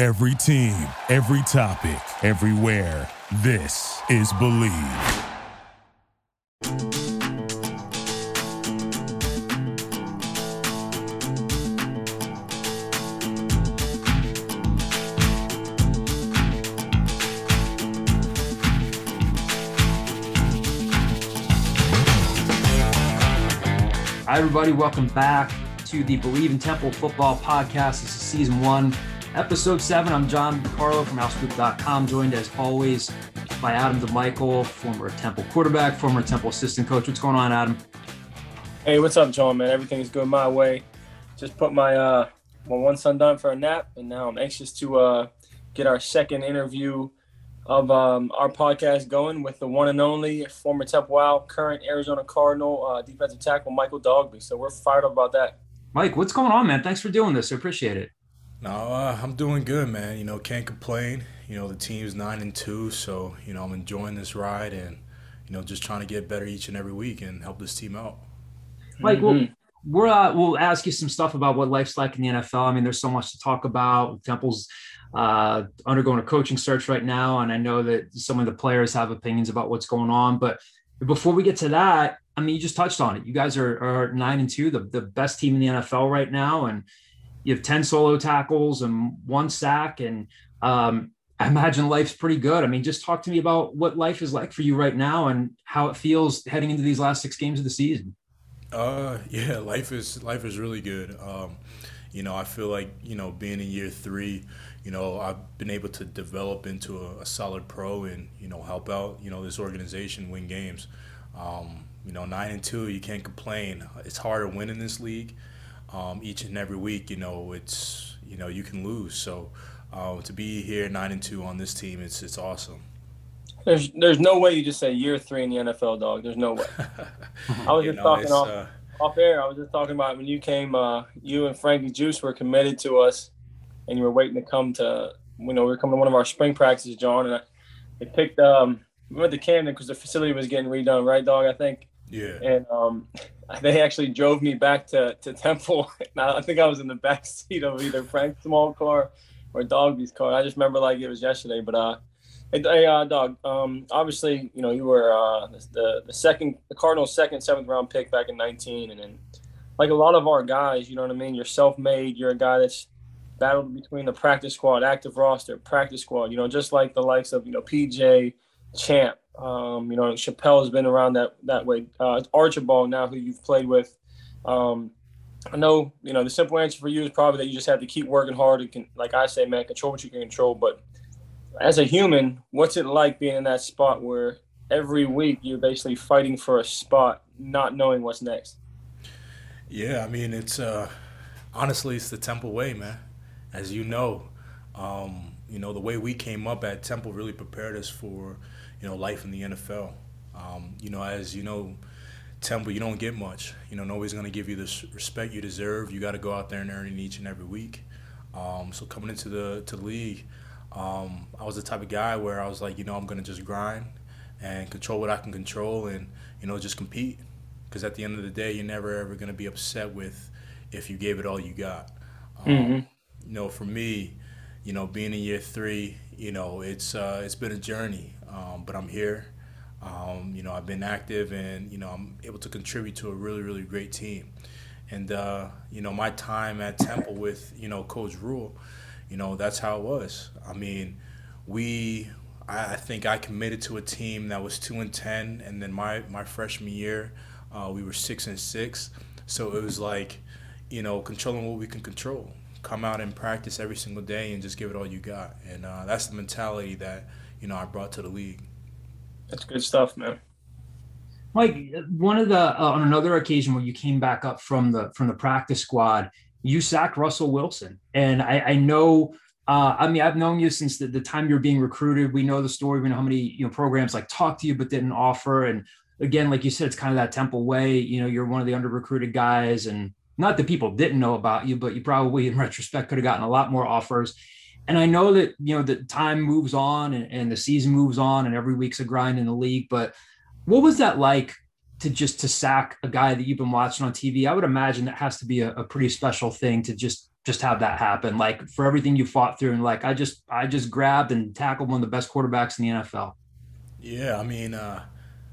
Every team, every topic, everywhere. This is Bleav. Hi, everybody. Welcome back to the Bleav in Temple Football Podcast. This is season one, episode seven. I'm John Carlo from HouseGroup.com, joined as always by Adam DiMichele, former Temple quarterback, former Temple assistant coach. What's going on, Adam? Hey, what's up, John? Man, everything's going my way. Just put my uh my one son down for a nap, and now I'm anxious to uh get our second interview of um, our podcast going with the one and only former Temple Owl, current Arizona Cardinal uh, defensive tackle Michael Dogbe. So we're fired up about that. Mike, what's going on, man? Thanks for doing this. I appreciate it. No, uh, I'm doing good, man. You know, can't complain. You know, the team's nine and two, so you know I'm enjoying this ride and you know just trying to get better each and every week and help this team out. Mike, mm-hmm. we'll, we're uh, we'll ask you some stuff about what life's like in the NFL. I mean, there's so much to talk about. Temple's uh, undergoing a coaching search right now, and I know that some of the players have opinions about what's going on. But before we get to that, I mean, you just touched on it. You guys are, are nine and two, the, the best team in the NFL right now, and you have ten solo tackles and one sack, and um, I imagine life's pretty good. I mean, just talk to me about what life is like for you right now and how it feels heading into these last six games of the season. Uh, yeah, life is life is really good. Um, you know, I feel like you know being in year three you know, I've been able to develop into a, a, solid pro and you know help out you know this organization win games. Um, you know, nine and two, you can't complain. It's hard to win in this league. Um, each and every week, you know, it's you know you can lose. So uh, to be here nine and two on this team, it's it's awesome. There's there's no way you just say year three in the NFL, dog. There's no way. I was just know, talking off, uh, off air. I was just talking about when you came. Uh, you and Frankie Juice were committed to us and you were waiting to come to, you know, we were coming to one of our spring practices, John, and I, they picked, um, we went to Camden because the facility was getting redone, right, dog? I think. Yeah. And um, they actually drove me back to, to Temple. I think I was in the back seat of either Frank's small car or Dogbe's car. I just remember like it was yesterday. But uh, hey, uh, dog. Um, obviously, you know, you were uh, the the second, the Cardinals' second, seventh round pick back in '19, and then like a lot of our guys, you know what I mean. You're self-made. You're a guy that's battled between the practice squad, active roster, practice squad. You know, just like the likes of you know PJ, Champ. Um, you know, Chappelle has been around that that way. Uh, Archibald now, who you've played with. Um, I know you know the simple answer for you is probably that you just have to keep working hard and can, like I say, man, control what you can control. But as a human, what's it like being in that spot where every week you're basically fighting for a spot, not knowing what's next? Yeah, I mean, it's uh, honestly, it's the Temple way, man as you know, um, you know the way we came up at Temple really prepared us for you know life in the NFL. Um, you know, as you know, Temple, you don't get much. You know, nobody's going to give you the respect you deserve. You got to go out there and earn it each and every week. Um, so coming into the to the league, um, I was the type of guy where I was like, you know, I'm going to just grind and control what I can control, and you know, just compete. Because at the end of the day, you're never ever going to be upset with if you gave it all you got. Um, mm-hmm you know, for me, you know, being in year three, you know, it's uh, it's been a journey, um, but I'm here. Um, you know, I've been active, and you know, I'm able to contribute to a really, really great team. And uh, you know, my time at Temple with you know Coach Rhule, you know, that's how it was. I mean, we, I, I think I committed to a team that was two and ten, and then my my freshman year, uh, we were six and six. So it was like, you know, controlling what we can control come out and practice every single day and just give it all you got. And uh, that's the mentality that you know I brought to the league. That's good stuff, man. Mike, one of the uh, on another occasion when you came back up from the from the practice squad, you sacked Russell Wilson, and I, I know. Uh, I mean, I've known you since the, the time you're being recruited. We know the story. We know how many you know programs like talked to you but didn't offer. And again, like you said, it's kind of that Temple way. You know, you're one of the under recruited guys, and not that people didn't know about you, but you probably in retrospect could have gotten a lot more offers. And I know that, you know, the time moves on and, and the season moves on and every week's a grind in the league. But what was that like to just to sack a guy that you've been watching on TV? I would imagine that has to be a, a pretty special thing to just just have that happen? Like for everything you fought through, and like I just I just grabbed and tackled one of the best quarterbacks in the NFL. Yeah, I mean, uh,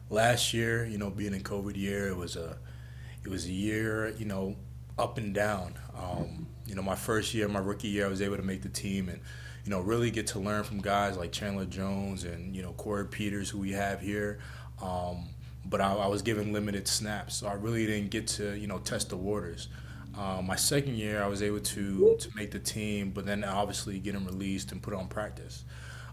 last year, you know, being in COVID year, it was a it was a year, you know, up and down. Um, you know, my first year, my rookie year, I was able to make the team and you know really get to learn from guys like Chandler Jones and you know Corey Peters, who we have here. Um, but I, I, was given limited snaps, so I really didn't get to you know test the waters. Um, my second year, I was able to to make the team, but then obviously get him released and put on practice.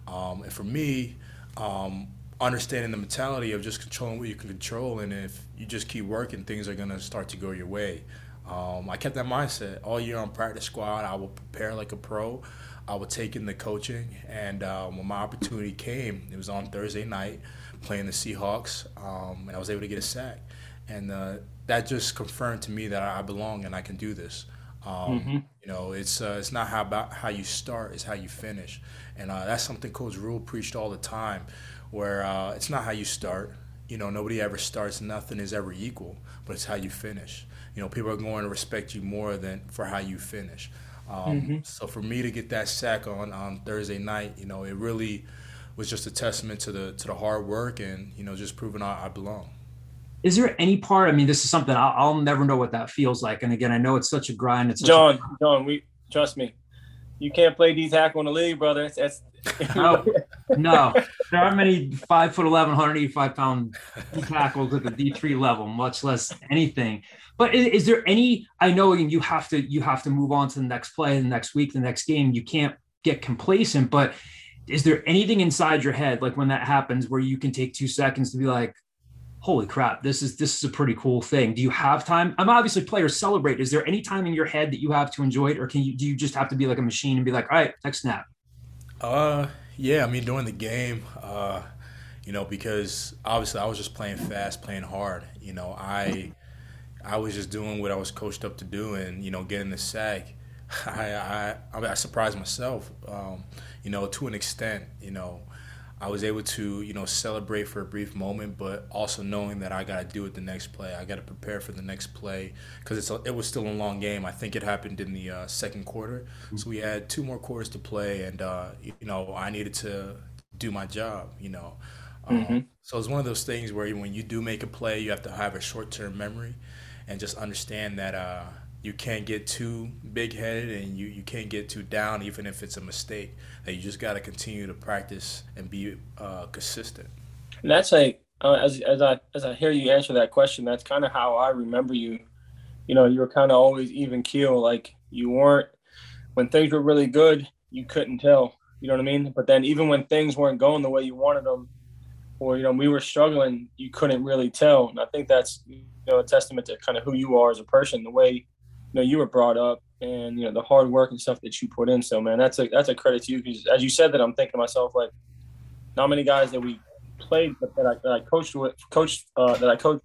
Um, and for me, um, understanding the mentality of just controlling what you can control, and if you just keep working, things are gonna start to go your way. Um, I kept that mindset all year on practice squad. I would prepare like a pro. I would take in the coaching, and uh, when my opportunity came, it was on Thursday night playing the Seahawks, um, and I was able to get a sack, and uh, that just confirmed to me that I belong and I can do this. Um, mm-hmm. You know, it's uh, it's not how about how you start, it's how you finish, and uh, that's something Coach Rhule preached all the time, where uh, it's not how you start. You know, nobody ever starts. Nothing is ever equal, but it's how you finish. You know, people are going to respect you more than for how you finish. Um, mm-hmm. So for me to get that sack on on Thursday night, you know, it really was just a testament to the to the hard work and you know just proving I, I belong. Is there any part? I mean, this is something I'll, I'll, never know what that feels like. And again, I know it's such a grind. It's John, a- John, we trust me. You can't play D tackle in the league, brother. That's no, no. There aren't many five foot 11, 185 pound tackles at the D3 level, much less anything. But is, is, there any? I know you have to you have to move on to the next play, the next week, the next game. You can't get complacent. But is there anything inside your head, like when that happens, where you can take two seconds to be like, "Holy crap, this is this is a pretty cool thing." Do you have time? I'm obviously players celebrate. Is there any time in your head that you have to enjoy it, or can you do you just have to be like a machine and be like, "All right, next snap"? Uh, yeah. I mean, during the game, uh, you know, because obviously I was just playing fast, playing hard. You know, I I was just doing what I was coached up to do, and you know, getting the sack. I I I, surprised myself, um, you know, to an extent. You know, I was able to you know celebrate for a brief moment, but also knowing that I got to do it the next play. I got to prepare for the next play because it's a, it was still a long game. I think it happened in the uh, second quarter, mm-hmm. so we had two more quarters to play, and uh, you know I needed to do my job. You know. Um, mm-hmm. so it's one of those things where when you do make a play, you have to have a short-term memory and just understand that uh, you can't get too big headed and you, you can't get too down even if it's a mistake. That you just got to continue to practice and be uh, consistent. And that's like uh, as as I as I hear you answer that question, that's kind of how I remember you. You know, you were kind of always even keel. Like you weren't when things were really good, you couldn't tell. You know what I mean? But then even when things weren't going the way you wanted them, or you know we were struggling, you couldn't really tell. And I think that's you know a testament to kind of who you are as a person, the way know you were brought up, and you know the hard work and stuff that you put in. So man, that's a that's a credit to you because as you said that, I'm thinking to myself like, not many guys that we played but that I, that I coached with, coached uh, that I coached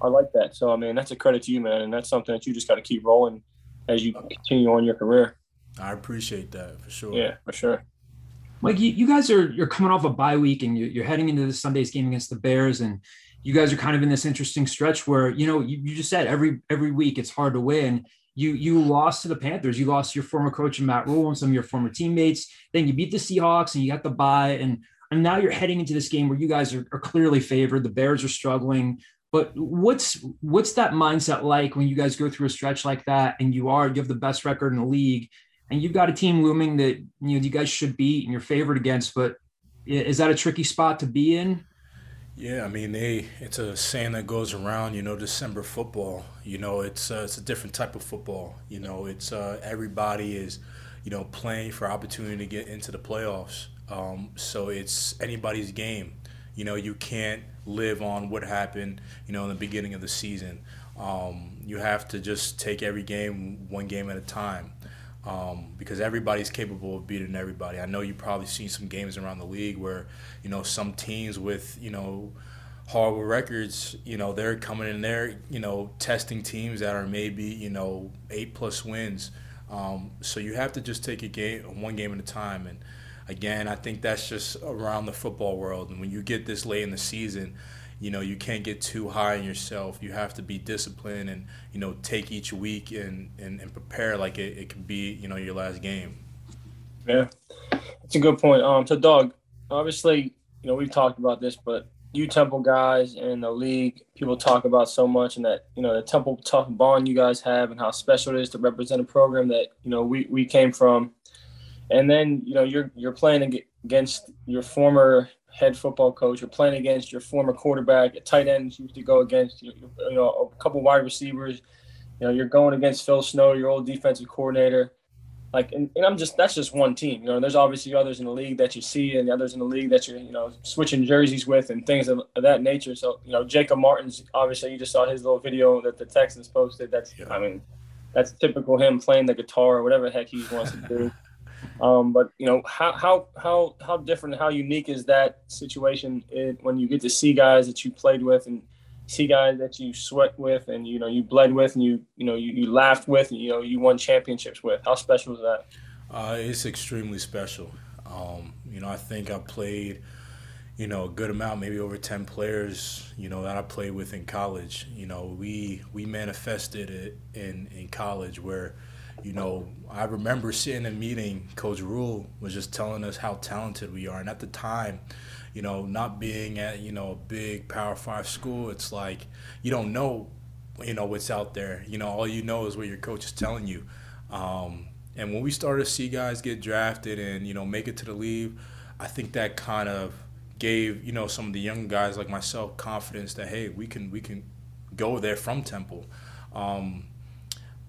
are like that. So I mean, that's a credit to you, man, and that's something that you just got to keep rolling as you continue on your career. I appreciate that for sure. Yeah, for sure. Like you, you guys are you're coming off a bye week and you, you're heading into the Sunday's game against the Bears, and you guys are kind of in this interesting stretch where you know you, you just said every every week it's hard to win. You you lost to the Panthers. You lost your former coach and Matt Rhule and some of your former teammates. Then you beat the Seahawks and you got the bye, and and now you're heading into this game where you guys are, are clearly favored. The Bears are struggling. But what's what's that mindset like when you guys go through a stretch like that and you are you have the best record in the league and you've got a team looming that you know you guys should beat and you're favored against. But is that a tricky spot to be in? Yeah, I mean, they it's a saying that goes around. You know, December football. You know, it's uh, it's a different type of football. You know, it's uh, everybody is, you know, playing for opportunity to get into the playoffs. Um, so it's anybody's game. You know, you can't live on what happened. You know, in the beginning of the season. Um, you have to just take every game one game at a time um, because everybody's capable of beating everybody. I know you've probably seen some games around the league where you know some teams with you know horrible records, you know they're coming in there, you know testing teams that are maybe you know eight plus wins. Um, so you have to just take a game one game at a time. And again, I think that's just around the football world. And when you get this late in the season, you know you can't get too high on yourself. You have to be disciplined and you know take each week and and, and prepare like it, it could be you know your last game. Yeah, that's a good point. Um, so Doug, obviously, you know we've talked about this, but you Temple guys and the league, people talk about so much, and that you know the Temple tough bond you guys have, and how special it is to represent a program that you know we we came from, and then you know you're you're playing against your former head football coach, you're playing against your former quarterback, a tight ends you used to go against you know a couple wide receivers, you know you're going against Phil Snow, your old defensive coordinator. Like and, and, i'm just that's just one team you know there's obviously others in the league that you see and the others in the league that you're you know switching jerseys with and things of, of that nature. So you know jacob martin's obviously you just saw his little video that the texans posted. That's yeah. i mean that's typical him playing the guitar or whatever the heck he wants to do um, but you know how how how how different how unique is that situation when you get to see guys that you played with and see guys that you sweat with and you know you bled with and you you know you, you laughed with and you know you won championships with? How special is that? Uh, it's extremely special. Um, you know i think i played you know a good amount maybe over 10 players you know that i played with in college. You know we we manifested it in in college where you know i remember sitting in a meeting coach Rhule was just telling us how talented we are and at the time you know, not being at, you know, a big Power Five school, it's like you don't know, you know, what's out there. You know, all you know is what your coach is telling you. Um, and when we started to see guys get drafted and, you know, make it to the league, I think that kind of gave, you know, some of the young guys like myself confidence that, hey, we can, we can go there from Temple. Um,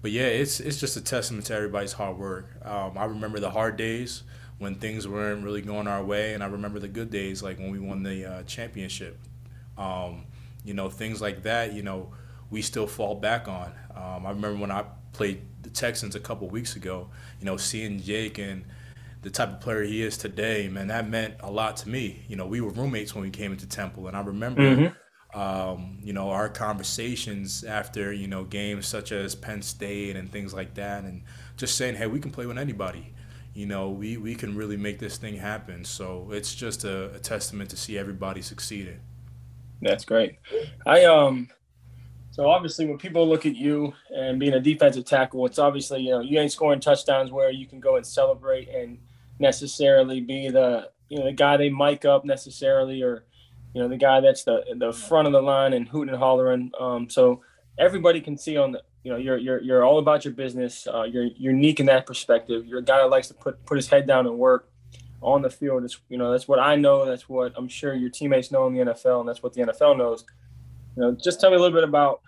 but yeah, it's it's just a testament to everybody's hard work. Um, I remember the hard days when things weren't really going our way. And I remember the good days, like when we won the uh, championship. Um, you know, things like that. You know, we still fall back on. Um, I remember when I played the Texans a couple weeks ago. You know, seeing Jake and the type of player he is today, man, that meant a lot to me. You know, we were roommates when we came into Temple, and I remember. Mm-hmm. Um, you know, our conversations after, you know, games such as Penn State and things like that, and just saying, hey, we can play with anybody you know, we, we can really make this thing happen. So it's just a, a testament to see everybody succeeding. That's great. I um so obviously when people look at you and being a defensive tackle, it's obviously, you know, you ain't scoring touchdowns where you can go and celebrate and necessarily be the you know the guy they mic up necessarily or you know the guy that's the the front of the line and hooting and hollering. Um, so everybody can see on the you know you're you're you're all about your business. Uh, you're, unique in that perspective. You're a guy that likes to put put his head down and work on the field. It's you know that's what I know. That's what I'm sure your teammates know in the NFL, and that's what the NFL knows. You know, just tell me a little bit about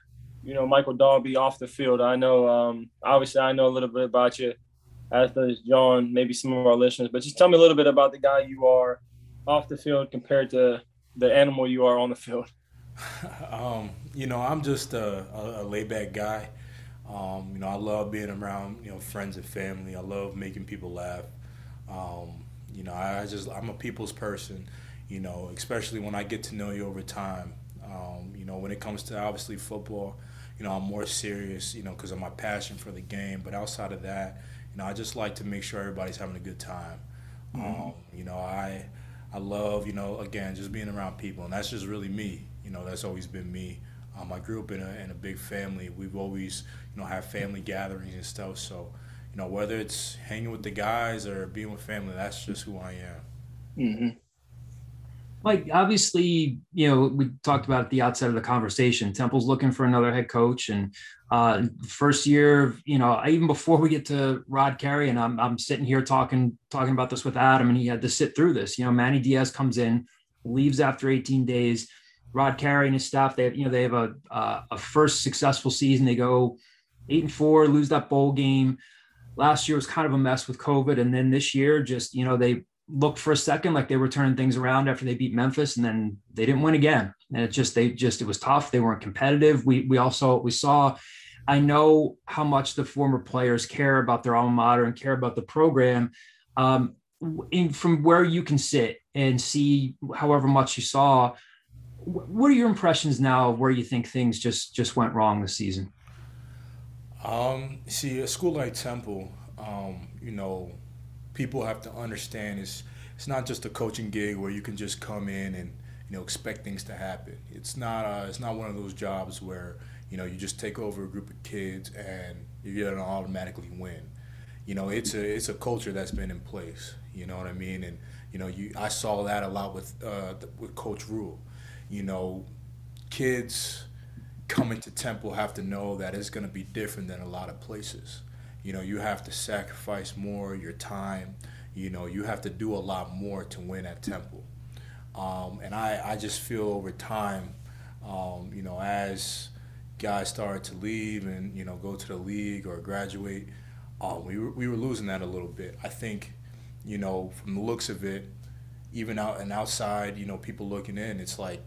you know Michael Dogbe off the field. I know um, obviously I know a little bit about you, as does John, maybe some of our listeners. But just tell me a little bit about the guy you are off the field compared to the animal you are on the field. um, you know, I'm just a, a, a laid back guy. Um, you know, I love being around you know friends and family. I love making people laugh. Um, you know, I, just I'm a people's person. You know, especially when I get to know you over time. Um, you know, when it comes to obviously football, you know, I'm more serious. You know, because of my passion for the game. But outside of that, you know, I just like to make sure everybody's having a good time. Mm-hmm. Um, you know, I I love you know again just being around people, and that's just really me. You know, that's always been me. Um, I grew up in a, in a big family. We've always, you know, have family gatherings and stuff. So, you know, whether it's hanging with the guys or being with family, that's just who I am. Mm-hmm. Like obviously, you know, we talked about at the outset of the conversation. Temple's looking for another head coach, and uh, first year, you know, even before we get to Rod Carey, and I'm I'm sitting here talking talking about this with Adam, and he had to sit through this. You know, Manny Diaz comes in, leaves after 18 days Rod Carey and his staff, they have, you know, they have a, a first successful season. They go eight and four, lose that bowl game. Last year was kind of a mess with COVID. And then this year, just, you know, they looked for a second like they were turning things around after they beat Memphis and then they didn't win again. And it just, they just, it was tough. They weren't competitive. We, we also, we saw, I know how much the former players care about their alma mater and care about the program. Um, in, from where you can sit and see however much you saw, what are your impressions now of where you think things just just went wrong this season? Um, see, a school like Temple, um, you know, people have to understand is it's not just a coaching gig where you can just come in and you know expect things to happen. It's not uh, it's not one of those jobs where you know you just take over a group of kids and you're gonna automatically win. You know, it's a it's a culture that's been in place. You know what I mean? And you know, you I saw that a lot with uh, with Coach Rhule. You know, kids coming to Temple have to know that it's to be different than a lot of places. You know, you have to sacrifice more your time. You know, you have to do a lot more to win at Temple. Um, and I, I just feel over time, um, you know, as guys started to leave and you know go to the league or graduate, um, we were, we were losing that a little bit. I think, you know, from the looks of it, even out and outside, you know, people looking in, it's like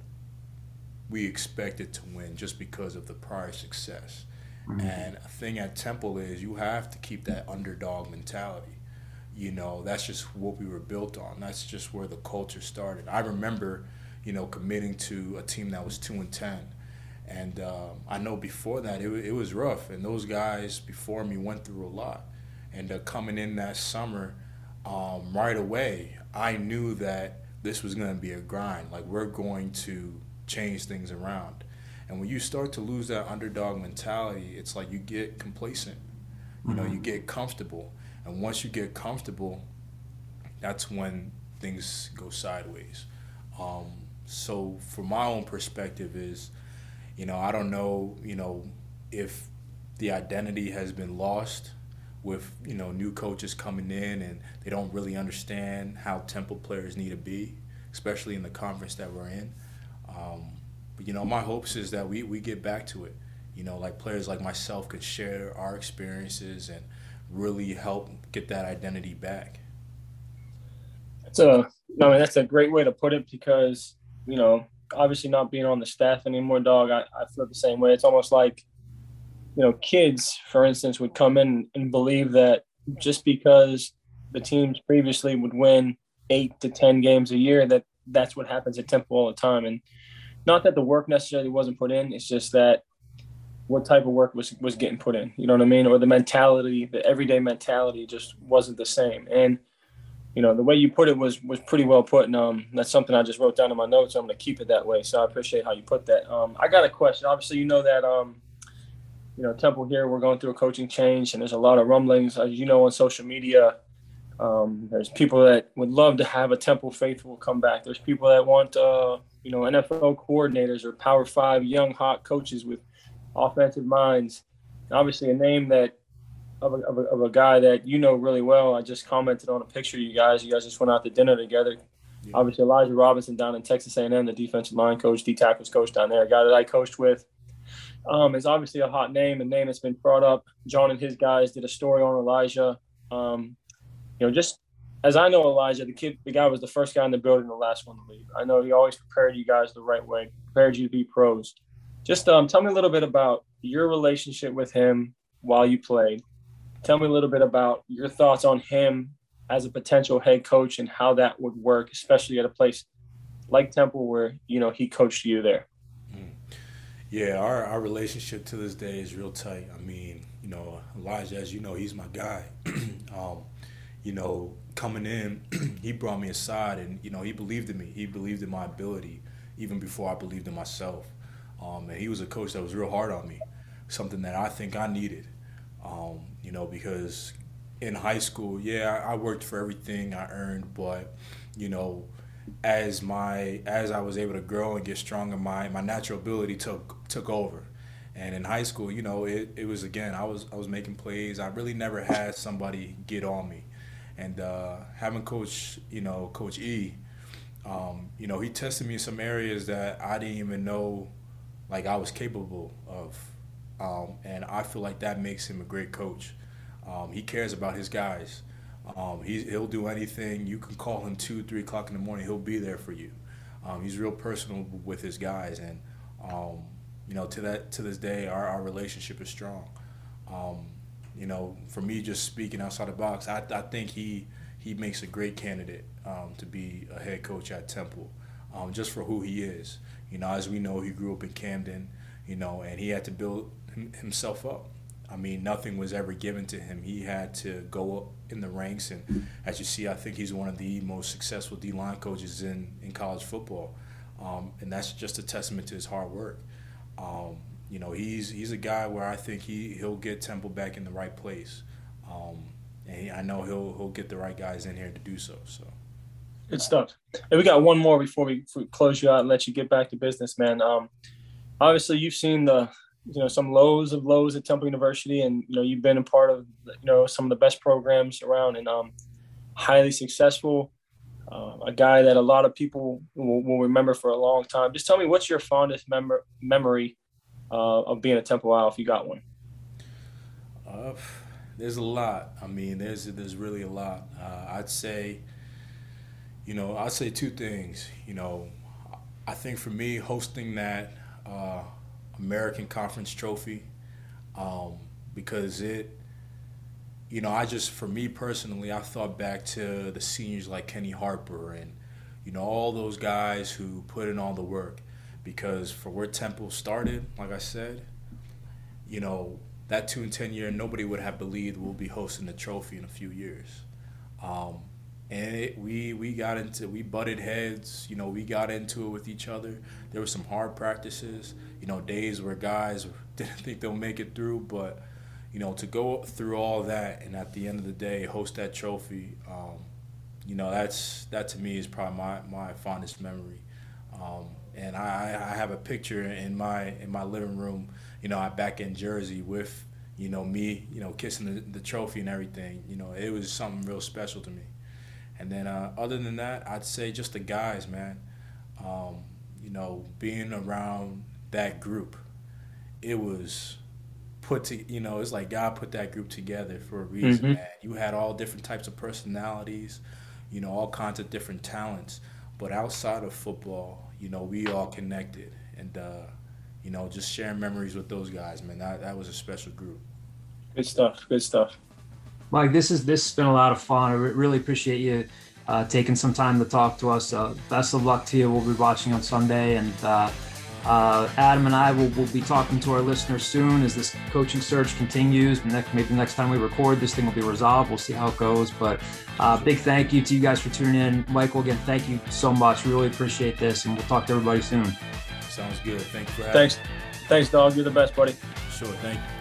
we expected to win just because of the prior success. Mm-hmm. And a thing at Temple is you have to keep that underdog mentality. You know, that's just what we were built on. That's just where the culture started. I remember, you know, committing to a team that was two and ten, and um, I know before that it, it was rough. And those guys before me went through a lot. And uh, coming in that summer, um, right away, I knew that this was going to be a grind. Like we're going to change things around. And when you start to lose that underdog mentality, it's like you get complacent. You know, you mm-hmm. get comfortable. And once you get comfortable, that's when things go sideways. Um, so, from my own perspective, is you know I don't know you know if the identity has been lost with you know new coaches coming in and they don't really understand how Temple players need to be, especially in the conference that we're in. Um, but you know, my hopes is that we, we get back to it. You know, like players like myself could share our experiences and really help get that identity back. That's a, I mean, that's a great way to put it because, you know, obviously not being on the staff anymore, dog, I, I feel the same way. It's almost like, you know, kids, for instance, would come in and believe that just because the teams previously would win eight to 10 games a year, that that's what happens at Temple all the time. And not that the work necessarily wasn't put in, it's just that what type of work was was getting put in. You know what I mean? Or the mentality, the everyday mentality just wasn't the same. And you know, the way you put it was was pretty well put, and um, that's something I just wrote down in my notes. I'm going to keep it that way. So I appreciate how you put that. Um, I got a question. Obviously, you know that um, you know Temple here, we're going through a coaching change, and there's a lot of rumblings, as you know, on social media. Um, there's people that would love to have a Temple faithful come back. There's people that want uh, you know, NFL coordinators or Power Five young hot coaches with offensive minds. Obviously, a name that of a, of a, of a guy that you know really well. I just commented on a picture of you guys. You guys just went out to dinner together. Yeah. Obviously, Elijah Robinson down in Texas A&M, the defensive line coach, D tackles coach down there, a guy that I coached with. Um, is obviously a hot name, a name that's been brought up. John and his guys did a story on Elijah. Um, you know, just as I know Elijah, the kid, the guy was the first guy in the building, the last one to leave. I know he always prepared you guys the right way, prepared you to be pros. Just um, tell me a little bit about your relationship with him while you played. Tell me a little bit about your thoughts on him as a potential head coach and how that would work, especially at a place like Temple where you know he coached you there. Hmm. Yeah, our, our relationship to this day is real tight. I mean, you know, Elijah, as you know, he's my guy. um, you know, coming in, he brought me aside and, you know, he believed in me. He believed in my ability even before I believed in myself. Um, and he was a coach that was real hard on me, something that I think I needed, um, you know, because in high school, yeah, I worked for everything I earned, but, you know, as my as I was able to grow and get stronger, my my natural ability took took over. And in high school, you know, it, it was again, I was I was making plays. I really never had somebody get on me. And uh, having coach, you know, Coach E, um, you know, he tested me in some areas that I didn't even know, like I was capable of. Um, and I feel like that makes him a great coach. Um, he cares about his guys. Um, he, he'll do anything. You can call him two, three o'clock in the morning. He'll be there for you. Um, he's real personal with his guys, and um, you know, to that to this day, our, our relationship is strong. Um, you know, for me, just speaking outside the box, I, I think he he makes a great candidate um, to be a head coach at Temple, um, just for who he is. You know, as we know, he grew up in Camden, you know, and he had to build himself up. I mean, nothing was ever given to him. He had to go up in the ranks, and as you see, I think he's one of the most successful D line coaches in in college football. um, and that's just a testament to his hard work. Um, you know, he's he's a guy where I think he he'll get Temple back in the right place, um, and he, I know he'll he'll get the right guys in here to do so. So. Good stuff. And we got one more before we, close you out and let you get back to business, man. Um, obviously, you've seen the you know some lows of lows at Temple University, and you know you've been a part of you know some of the best programs around, and um, highly successful. Uh, a guy that a lot of people will, will, remember for a long time. Just tell me what's your fondest mem- memory uh, of being a Temple Owl, if you got one. Uh, there's a lot. I mean, there's there's really a lot. Uh, I'd say, you know, I'd say two things. You know, I think for me, hosting that uh, American Conference Trophy, um, because it you know, I just, for me personally, I thought back to the seniors like Kenny Harper and, you know, all those guys who put in all the work. Because for where Temple started, like I said, you know, that two and ten year, nobody would have believed we'll be hosting the trophy in a few years. Um, and it, we we got into we butted heads. You know, we got into it with each other. There were some hard practices. You know, days where guys didn't think they'll make it through, but you know, to go through all that and at the end of the day host that trophy, um, you know, that's that to me is probably my, my fondest memory. Um, and I, I have a picture in my in my living room, you know, back in Jersey with you know me, you know, kissing the, the trophy and everything. You know, it was something real special to me. And then uh, other than that, I'd say just the guys, man. Um, you know, being around that group, it was put to you know it's like God put that group together for a reason. Mm-hmm. Man. You had all different types of personalities, you know, all kinds of different talents. But outside of football, you know, we all connected and uh, you know just sharing memories with those guys, man. That that was a special group. Good stuff. Good stuff. Mike, this is this has been a lot of fun. I really appreciate you uh, taking some time to talk to us. Uh, best of luck to you. We'll be watching on Sunday and. Uh, uh, Adam and I will, will be talking to our listeners soon as this coaching search continues. Next, maybe next time we record, this thing will be resolved. We'll see how it goes. But uh, big thank you to you guys for tuning in. Michael, again, thank you so much. Really appreciate this, and we'll talk to everybody soon. Sounds good. Thanks for having Thanks. Me. Thanks, dog. You're the best, buddy. Sure. Thank you.